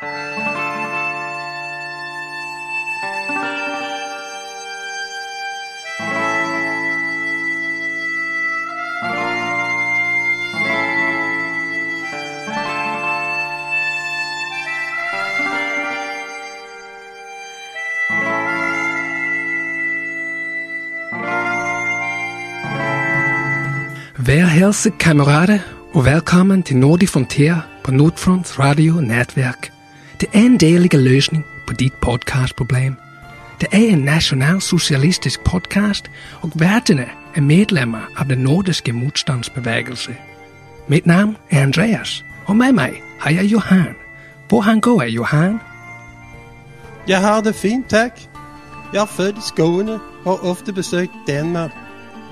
Wer Welherse Kamerade und willkommen til Nordi Frontier på Nordfronts Radio Netværk. Det er en delige løsning på dit podcastproblem. Det er en nationalsocialistisk podcast, og værterne er medlemmer af den nordiske modstandsbevægelse. Mit navn er Andreas, og med mig har jeg Johan. Hvor han går, Johan? Jeg har det fint, tak. Jeg er født i Skåne og har ofte besøgt Danmark.